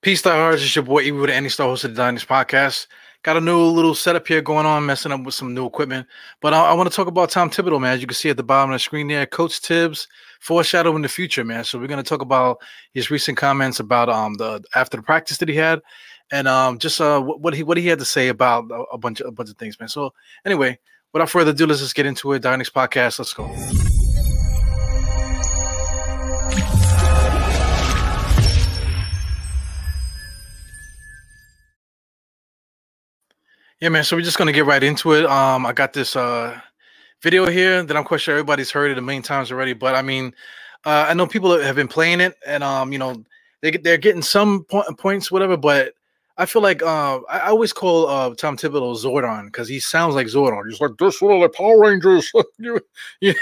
Peace, diehards. It's your boy Evil with Any Star host of the Dynasty Podcast. Got a new little setup here going on, messing up with some new equipment. But I, I want to talk about Tom Thibodeau, man. As you can see at the bottom of the screen there, Coach Thibs foreshadowing the future, man. So we're going to talk about his recent comments about um the after the practice that he had, and um just uh what he what he had to say about a, a bunch of a bunch of things, man. So anyway, without further ado, let's just get into it. Dynasty Podcast. Let's go. Yeah, man. So we're just gonna get right into it. Um, I got this uh video here that I'm quite sure everybody's heard it a million times already. But I mean, uh, I know people have been playing it, and um, you know, they they're getting some points, whatever. But I feel like uh, I, always call uh Tom Thibodeau Zordon because he sounds like Zordon. He's like this little the Power Rangers. you, you,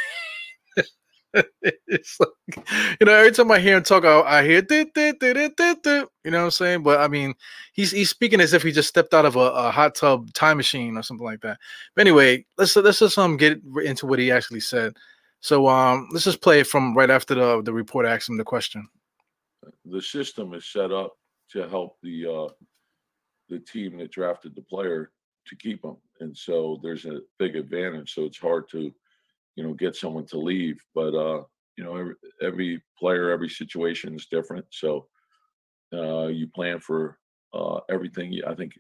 it's like, you know, every time I hear him talk, I, I hear, you know what I'm saying? But I mean, he's he's speaking as if he just stepped out of a, a, hot tub time machine or something like that. But anyway, let's let's just um get into what he actually said. So um, let's just play it from right after the the report asked him the question. The system is set up to help the uh, the team that drafted the player to keep him, and so there's a big advantage. So it's hard to you know get someone to leave but uh you know every, every player every situation is different so uh you plan for uh everything. I think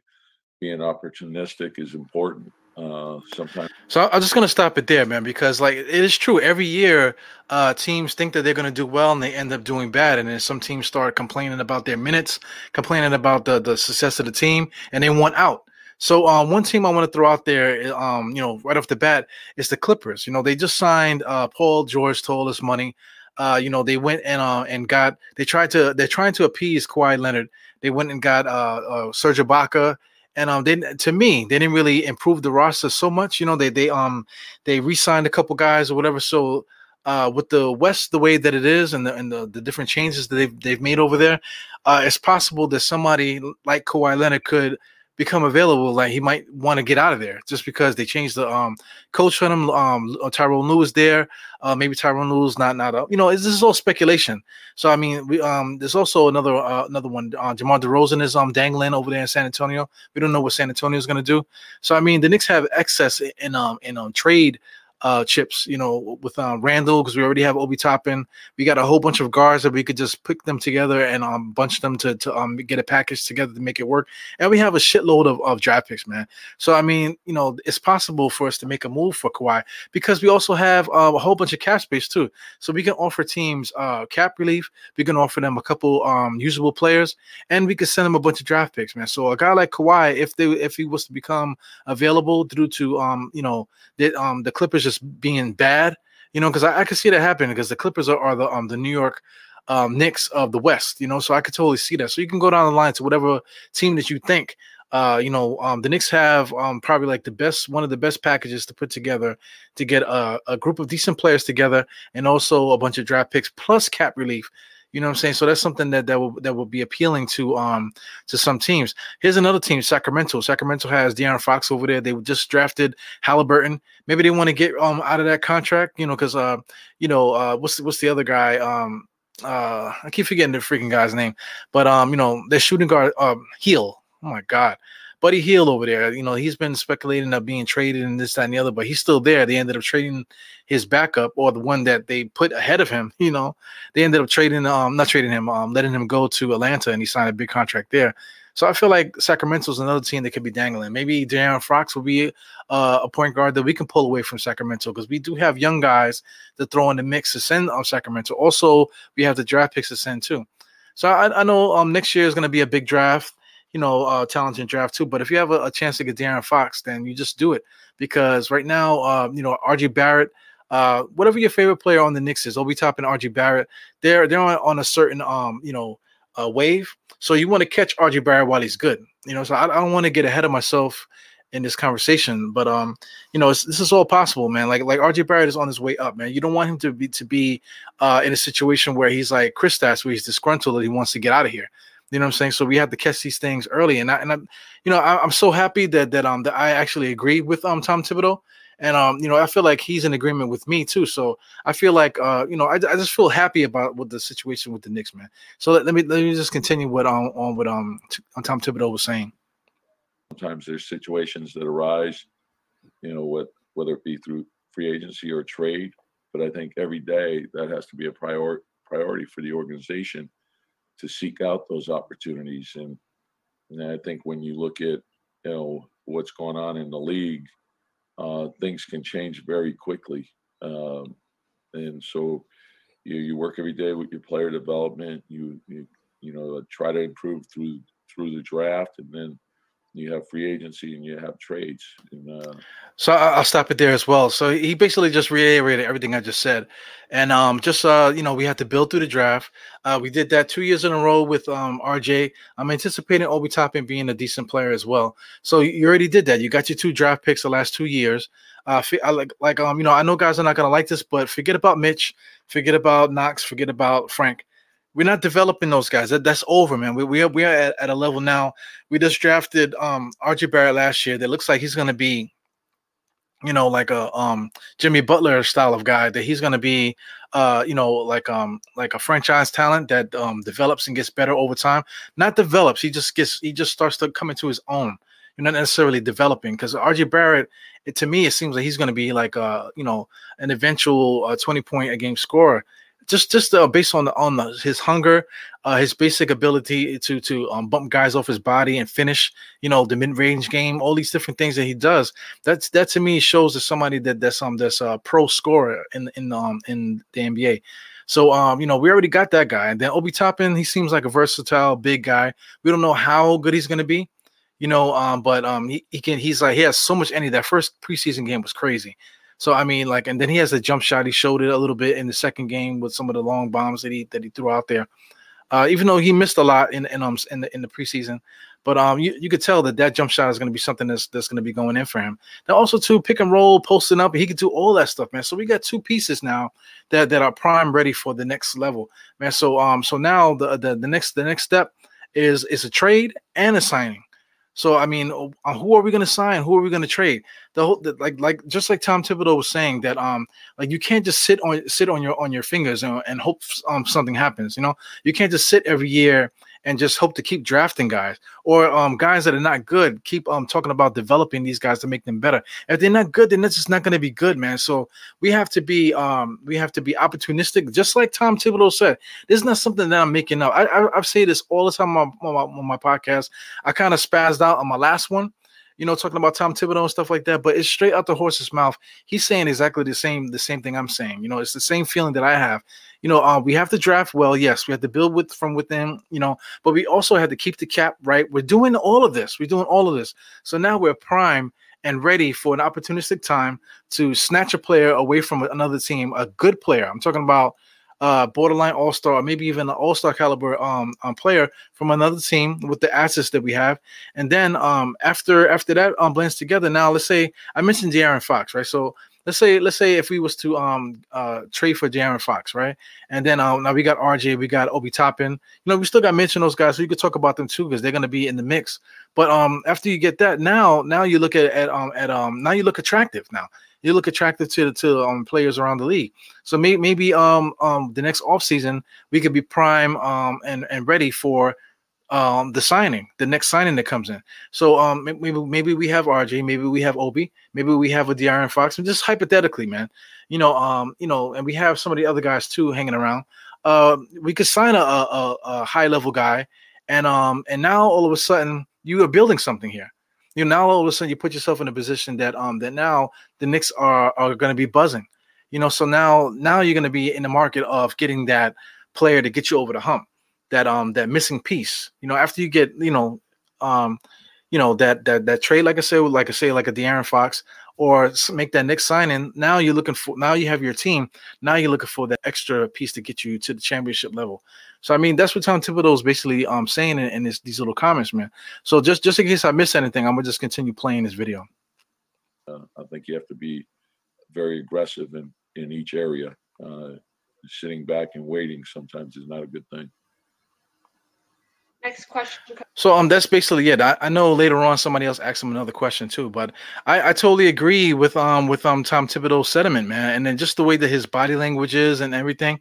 being opportunistic is important uh sometimes. So i'm just gonna stop it there man because like it is true every year uh teams think that they're gonna do well and they end up doing bad and then some teams start complaining about their minutes complaining about the the success of the team and they want out so um, one team I want to throw out there, eh, um, you know, right off the bat, is the Clippers. You know, they just signed uh, Paul George told us money. Uh, you know, they went and uh, and got they tried to they're trying to appease Kawhi Leonard. They went and got uh, uh Serge Ibaka, and um, they to me they didn't really improve the roster so much. You know, they they um they re-signed a couple guys or whatever. So uh, with the West the way that it is and the and the, the different changes that they've they've made over there, uh, it's possible that somebody like Kawhi Leonard could become available, like he might want to get out of there just because they changed the um coach on him. Um, uh, Tyronn Lue there. Uh, maybe Tyronn Lue's not not up. You know, this is all speculation. So I mean, we um, there's also another uh, another one. Uh, DeMar DeRozan is um dangling over there in San Antonio. We don't know what San Antonio is going to do. So I mean, the Knicks have excess in um in um trade uh, chips, you know, with um, Randle because we already have Obi Toppin. We got a whole bunch of guards that we could just pick them together and um, bunch them to, to um, get a package together to make it work. And we have a shitload of, of draft picks, man. So, I mean, you know, it's possible for us to make a move for Kawhi because we also have uh, a whole bunch of cap space too. So we can offer teams uh, cap relief. We can offer them a couple um, usable players and we could send them a bunch of draft picks, man. So a guy like Kawhi, if they if he was to become available due to um, you know, the, um, the Clippers just being bad, you know, because I, I could see that happen because the Clippers are, are the um the New York um Knicks of the West, you know, so I could totally see that. So you can go down the line to whatever team that you think. Uh, you know, um, the Knicks have um, probably like the best, one of the best packages to put together to get a, a group of decent players together, and also a bunch of draft picks plus cap relief you know what I'm saying? So that's something that that will that will be appealing to um to some teams. Here's another team, Sacramento. Sacramento has De'Aaron Fox over there. They just drafted Halliburton. Maybe they want to get um out of that contract, you know, because uh you know uh what's what's the other guy um uh I keep forgetting the freaking guy's name, but um you know their shooting guard um Hield. Oh my god. Buddy Hield over there, you know, he's been speculating of being traded and this, that, and the other, but he's still there. They ended up trading his backup or the one that they put ahead of him, you know. They ended up trading, um, not trading him, um, letting him go to Atlanta and he signed a big contract there. So I feel like Sacramento's another team that could be dangling. Maybe De'Aaron Fox will be uh, a point guard that we can pull away from Sacramento because we do have young guys to throw in the mix to send on Sacramento. Also, we have the draft picks to send too. So I, I know um, next year is going to be a big draft you know, uh, talented draft too. But if you have a, a, chance to get De'Aaron Fox, then you just do it because right now, uh, you know, RJ Barrett, uh, whatever your favorite player on the Knicks is, Obi Toppin RJ Barrett, they're they're on, on a certain um, you know, uh, wave. So you want to catch RJ Barrett while he's good. You know, so I, I don't want to get ahead of myself in this conversation, but um, you know, this is all possible, man. Like like RJ Barrett is on his way up, man. You don't want him to be to be uh in a situation where he's like Chris Kristaps, where he's disgruntled that he wants to get out of here. You know what I'm saying? So we have to catch these things early, and I, and I, you know, I, am so happy that that um that I actually agree with um Tom Thibodeau, and um, you know, I feel like he's in agreement with me too. So I feel like uh, you know, I, I just feel happy about what the situation with the Knicks, man. So let, let me let me just continue what on on what um on Tom Thibodeau was saying. Sometimes there's situations that arise, you know, what whether it be through free agency or trade, but I think every day that has to be a prior priority for the organization to seek out those opportunities. And, and I think when you look at you know what's going on in the league, uh, things can change very quickly. Um, and so you you work every day with your player development. You you, you know try to improve through through the draft, and then you have free agency and you have trades. And, uh, so I'll stop it there as well. So he basically just reiterated everything I just said, and um, just uh, you know, we had to build through the draft. Uh, we did that two years in a row with um, RJ. I'm anticipating Obi Toppin being a decent player as well. So you already did that. You got your two draft picks the last two years. Uh, I like like um, you know, I know guys are not gonna like this, but forget about Mitch, forget about Knox, forget about Frank we're not developing those guys. That, that's over, man. We, we are we are at, at a level now. We just drafted um RJ Barrett last year. That looks like he's gonna be, you know, like a um Jimmy Butler style of guy. That he's gonna be, uh, you know, like um like a franchise talent that um develops and gets better over time. Not develops. He just gets he just starts to come into his own. You're not necessarily developing because RJ Barrett, it, to me, it seems like he's going to be like uh you know an eventual uh, 20 point a game scorer just just uh, based on the, on the, his hunger, uh, his basic ability to to um, bump guys off his body and finish, you know, the mid range game, all these different things that he does. That's that to me shows that somebody that that's um that's a pro scorer in in um in the NBA. So um you know we already got that guy, and then Obi Toppin he seems like a versatile big guy. We don't know how good he's gonna be, you know, um but um he, he can he's like he has so much energy. That first preseason game was crazy. So I mean, like, and then he has a jump shot. He showed it a little bit in the second game with some of the long bombs that he that he threw out there. Uh, even though he missed a lot in in um in the in the preseason, but um you, you could tell that that jump shot is going to be something that's that's going to be going in for him. Now also too pick and roll, posting up, he could do all that stuff, man. So we got two pieces now that that are prime ready for the next level, man. So um so now the the, the next the next step is is a trade and a signing. So I mean, uh, who are we going to sign? Who are we going to trade? The whole the, like like just like Tom Thibodeau was saying that um like you can't just sit on sit on your on your fingers and, and hope um something happens. You know, you can't just sit every year and just hope to keep drafting guys or um, guys that are not good. Keep um, talking about developing these guys to make them better. If they're not good, then it's just not going to be good, man. So we have to be um, we have to be opportunistic, just like Tom Thibodeau said. This is not something that I'm making up. I, I, I say this all the time on on my, on my podcast. I kind of spazzed out on my last one you know, talking about Tom Thibodeau and stuff like that. But it's straight out the horse's mouth. He's saying exactly the same, the same thing I'm saying. You know, it's the same feeling that I have. You know, uh, we have to draft well. Yes, we have to build with from within. You know, but we also have to keep the cap right. We're doing all of this. We're doing all of this. So now we're prime and ready for an opportunistic time to snatch a player away from another team, a good player. I'm talking about uh, borderline all star, or maybe even an all star caliber um, um, player from another team with the assets that we have. And then um, after after that um, blends together, now let's say I mentioned De'Aaron Fox, right? So let's say let's say if we was to um uh trade for De'Aaron Fox, right? And then um now we got RJ, we got Obi Toppin. You know, we still got mention those guys, so you could talk about them too because they're gonna be in the mix. But um after you get that, now now you look at, at um at um now you look attractive now you look attractive to to um, players around the league. So maybe maybe um um the next offseason we could be prime um and and ready for um the signing, the next signing that comes in. So um maybe maybe we have RJ, maybe we have Obi, maybe we have a De'Aaron Fox, and just hypothetically, man, you know um you know, and we have some of the other guys too hanging around. Uh, we could sign a, a, a high level guy, and um and now all of a sudden you are building something here you know, now all of a sudden you put yourself in a position that um that now the Knicks are are going to be buzzing. You know, so now now you're going to be in the market of getting that player to get you over the hump, that um that missing piece. You know, after you get you know um you know that that that trade, like I said, like I say, like a De'Aaron Fox, or make that next signing. Now you're looking for now you have your team. Now you're looking for that extra piece to get you to the championship level. So I mean that's what Tom Thibodeau is basically um saying in, in this, these little comments, man. So just just in case I miss anything, I'm gonna just continue playing this video. Uh, I think you have to be very aggressive in in each area. Uh, sitting back and waiting sometimes is not a good thing. Next question. So um, that's basically it. I, I know later on somebody else asked him another question too, but I, I totally agree with um with um Tom Thibodeau's sentiment, man, and then just the way that his body language is and everything.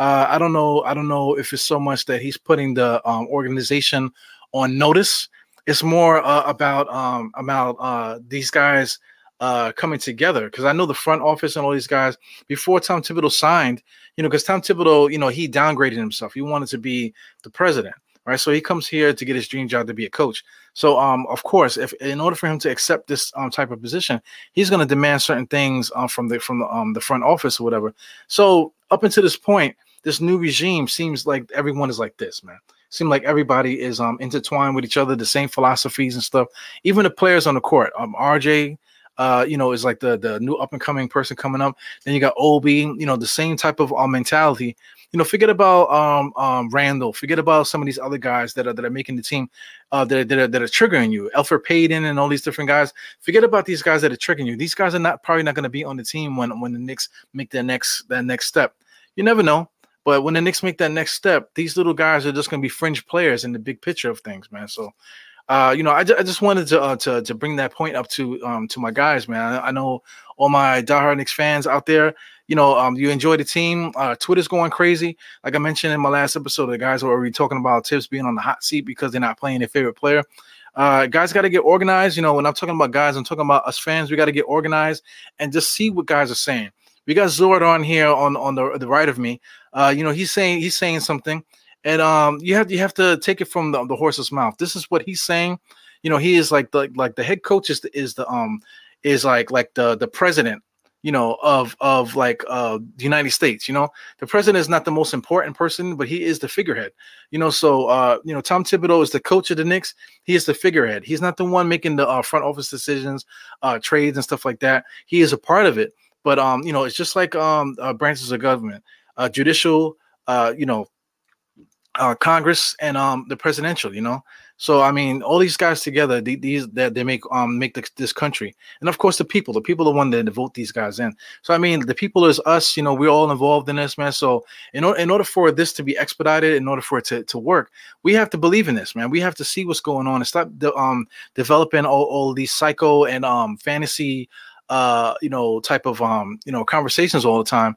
Uh, I don't know. I don't know if it's so much that he's putting the um, organization on notice. It's more uh, about um, about uh, these guys uh, coming together because I know the front office and all these guys before Tom Thibodeau signed. You know, because Tom Thibodeau, you know, he downgraded himself. He wanted to be the president right? So he comes here to get his dream job to be a coach. So, um, of course, if in order for him to accept this um, type of position, he's going to demand certain things uh, from the from the, um, the front office or whatever. So, up until this point, this new regime seems like everyone is like this, man. Seem like everybody is um intertwined with each other, the same philosophies and stuff. Even the players on the court, um, RJ, uh, you know, is like the the new up and coming person coming up. Then you got Obi, you know, the same type of uh, mentality you know, forget about um, um, Randle, forget about some of these other guys that are that are making the team, uh, that, that, are, that are triggering you, Elfrid Payton and all these different guys. Forget about these guys that are triggering you. These guys are not probably not going to be on the team when when the Knicks make their next that next step. You never know. But when the Knicks make that next step, these little guys are just going to be fringe players in the big picture of things, man. So, uh, you know, I, I just wanted to, uh, to to bring that point up to um, to my guys, man. I, I know all my diehard Knicks fans out there you know, um, you enjoy the team. Uh, Twitter's going crazy. Like I mentioned in my last episode, the guys were already talking about Thibs being on the hot seat because they're not playing their favorite player. Uh, guys got to get organized. You know, when I'm talking about guys, I'm talking about us fans. We got to get organized and just see what guys are saying. We got Zordon here on on the, the right of me. Uh, you know, he's saying he's saying something, and um, you have you have to take it from the, the horse's mouth. This is what he's saying. You know, he is like the like the head coach is the, is the um is like like the the president you know, of of like uh the United States. You know, the president is not the most important person, but he is the figurehead. You know, so uh, you know, Tom Thibodeau is the coach of the Knicks. He is the figurehead. He's not the one making the uh, front office decisions, uh, trades and stuff like that. He is a part of it, but um, you know, it's just like um uh, branches of government, uh, judicial, uh, you know, uh, Congress and um the presidential. You know, so I mean, all these guys together, these that they make um make the, this country, and of course the people. The people are the one that vote these guys in. So I mean, the people is us. You know, we're all involved in this, man. So in order in order for this to be expedited, in order for it to, to work, we have to believe in this, man. We have to see what's going on and stop the, um developing all, all these psycho and um fantasy uh you know type of um you know conversations all the time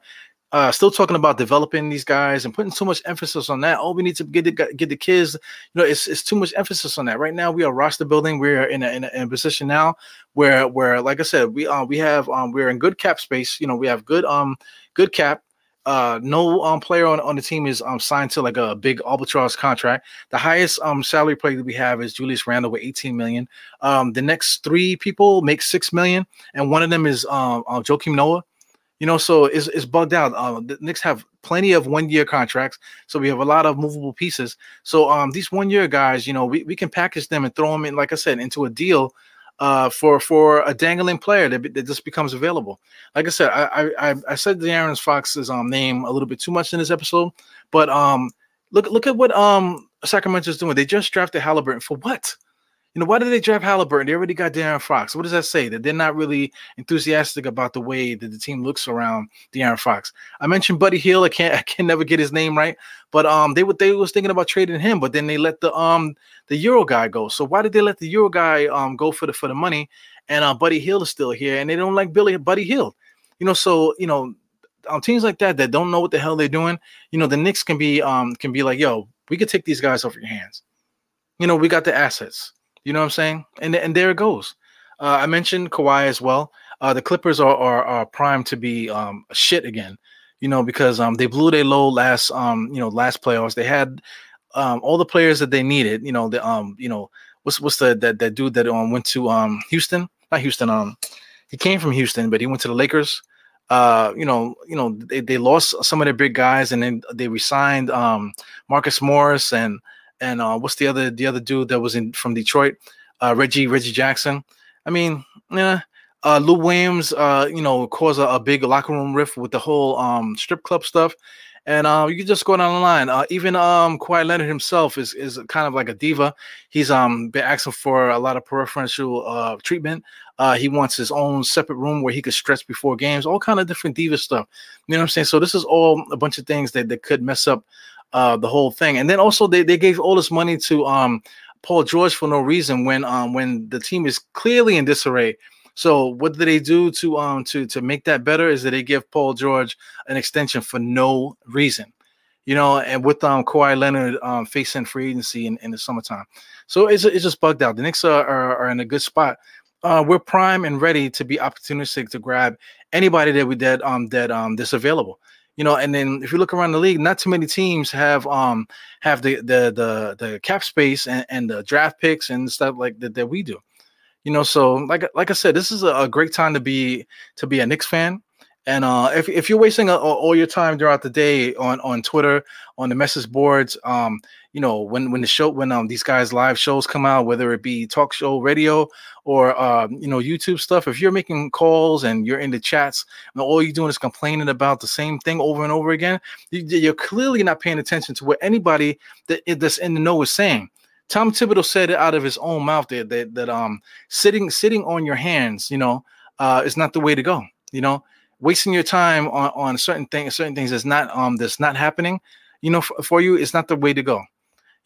uh, still talking about developing these guys and putting too much emphasis on that. Oh, we need to get the get the kids. You know, it's, it's too much emphasis on that. Right now, we are roster building. We're in a, in a, in a position now where where like I said, we uh, we have um, we're in good cap space. You know, we have good um good cap. Uh, no um player on, on the team is um signed to like a big albatross contract. The highest um salary player that we have is Julius Randle with 18 million. Um, the next three people make six million, and one of them is um uh, Joakim Noah you know, so it's, it's bugged out. Uh, the Knicks have plenty of one year contracts, so we have a lot of movable pieces. So um, these one year guys, you know, we, we can package them and throw them in, like I said, into a deal uh, for for a dangling player that, that just becomes available. Like I said, I I, I said De'Aaron Fox's um, name a little bit too much in this episode, but um, look look at what um Sacramento's doing. They just drafted Halliburton for what? You know, why did they draft Halliburton? They already got De'Aaron Fox. What does that say? That they're not really enthusiastic about the way that the team looks around De'Aaron Fox. I mentioned Buddy Hield. I can't I can never get his name right. But um they would they was thinking about trading him, but then they let the um the Euro guy go. So why did they let the Euro guy um go for the for the money? And uh Buddy Hield is still here and they don't like Billy Buddy Hield. You know, so you know, um, teams like that that don't know what the hell they're doing, you know, the Knicks can be um can be like, yo, we could take these guys off your hands. You know, we got the assets. You know what I'm saying? And and there it goes. Uh, I mentioned Kawhi as well. Uh, the Clippers are, are are primed to be um, shit again. You know because um, they blew their low last um you know last playoffs. They had um, all the players that they needed. You know the um you know what's what's the that that dude that um went to um Houston not Houston um he came from Houston but he went to the Lakers. Uh, you know, you know, they, they lost some of their big guys, and then they resigned um, Marcus Morris and and uh, what's the other the other dude that was in from Detroit, uh, Reggie Reggie Jackson. I mean, yeah. Uh, Lou Williams, uh, you know, caused a, a, big locker room rift with the whole um, strip club stuff, and uh, you can just go down the line. Uh, even um, Kawhi Leonard himself is is kind of like a diva. He's um been asking for a lot of preferential uh, treatment. Uh, he wants his own separate room where he could stretch before games, all kind of different diva stuff. You know what I'm saying? So this is all a bunch of things that, that could mess up uh, the whole thing. And then also they, they gave all this money to um, Paul George for no reason when um, when the team is clearly in disarray. So what do they do to um to to make that better? Is that they give Paul George an extension for no reason, you know, and with um Kawhi Leonard um facing free agency in, in the summertime. So it's it's just bugged out. The Knicks are, are, are in a good spot. Uh, we're prime and ready to be opportunistic to grab anybody that we that um that um that's available you know and then if you look around the league not too many teams have um have the the the, the cap space and, and the draft picks and stuff like that that we do. You know so like like i said this is a, great time to be to be a Knicks fan. And uh, if, if you're wasting a, all your time throughout the day on, on Twitter, on the message boards, um, you know, when when the show when um these guys live shows come out, whether it be talk show radio or um, you know YouTube stuff, if you're making calls and you're in the chats and all you're doing is complaining about the same thing over and over again, you, are clearly not paying attention to what anybody that that's in the know is saying. Tom Thibodeau said it out of his own mouth that that, that um sitting sitting on your hands, you know, uh, is not the way to go. You know, wasting your time on, on certain things, certain things that's not um that's not happening, you know, for, for you, it's not the way to go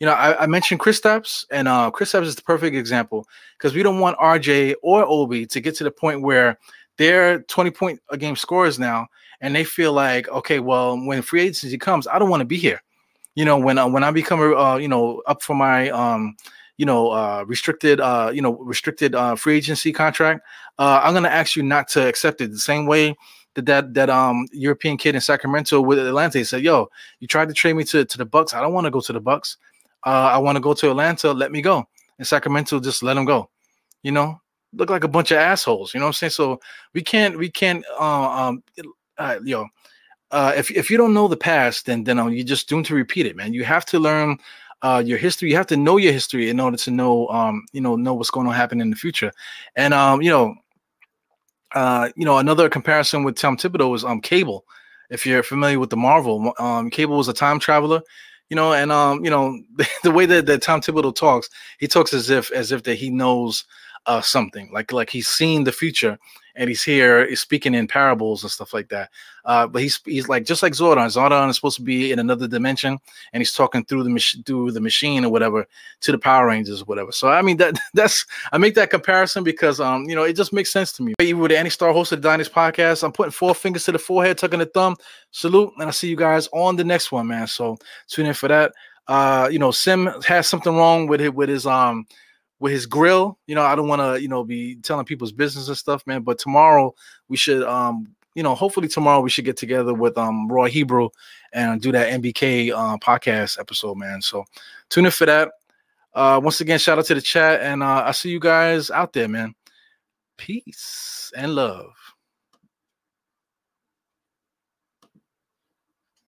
you know, I, I mentioned Kristaps, and uh, Kristaps is the perfect example because we don't want RJ or Obi to get to the point where they're 20 point a game scorers now, and they feel like, okay, well, when free agency comes, I don't want to be here. You know, when uh, when I become, uh, you know, up for my, um, you know, uh, restricted, uh, you know, restricted uh, free agency contract, uh, I'm gonna ask you not to accept it the same way that that that um European kid in Sacramento with Atlanta said, "Yo, you tried to trade me to to the Bucks. I don't want to go to the Bucks uh, I want to go to Atlanta, let me go. In Sacramento, just let them go. You know, look like a bunch of assholes. You know what I'm saying? So we can't, we can't, uh, um, uh, yo, uh, if if you don't know the past, then then um, you're just doomed to repeat it, man. You have to learn uh, your history. You have to know your history in order to know, um, you know, know what's going to happen in the future. And um, you know, uh, you know, another comparison with Tom Thibodeau is um, Cable. If you're familiar with the Marvel, um, Cable was a time traveler you know, and um, you know, the, the way that, that Tom Thibodeau talks, he talks as if as if that he knows uh something, like like he's seen the future and he's here, he's speaking in parables and stuff like that. Uh, but he's he's like just like Zordon. Zordon is supposed to be in another dimension, and he's talking through the through the machine or whatever to the Power Rangers or whatever. So I mean that that's I make that comparison because um you know it just makes sense to me. Even with Any Star host of the Dynasty podcast, I'm putting four fingers to the forehead, tucking the thumb. Salute, and I'll see you guys on the next one, man. So tune in for that. Uh, you know, Sim has something wrong with it with his um with his grill. You know, I don't want to, you know, be telling people's business and stuff, man. But tomorrow we should, um, you know, hopefully tomorrow we should get together with um Roy Hebrew and do that MBK uh, podcast episode, man. So tune in for that. Uh, once again, shout out to the chat, and uh, I see you guys out there, man. Peace and love.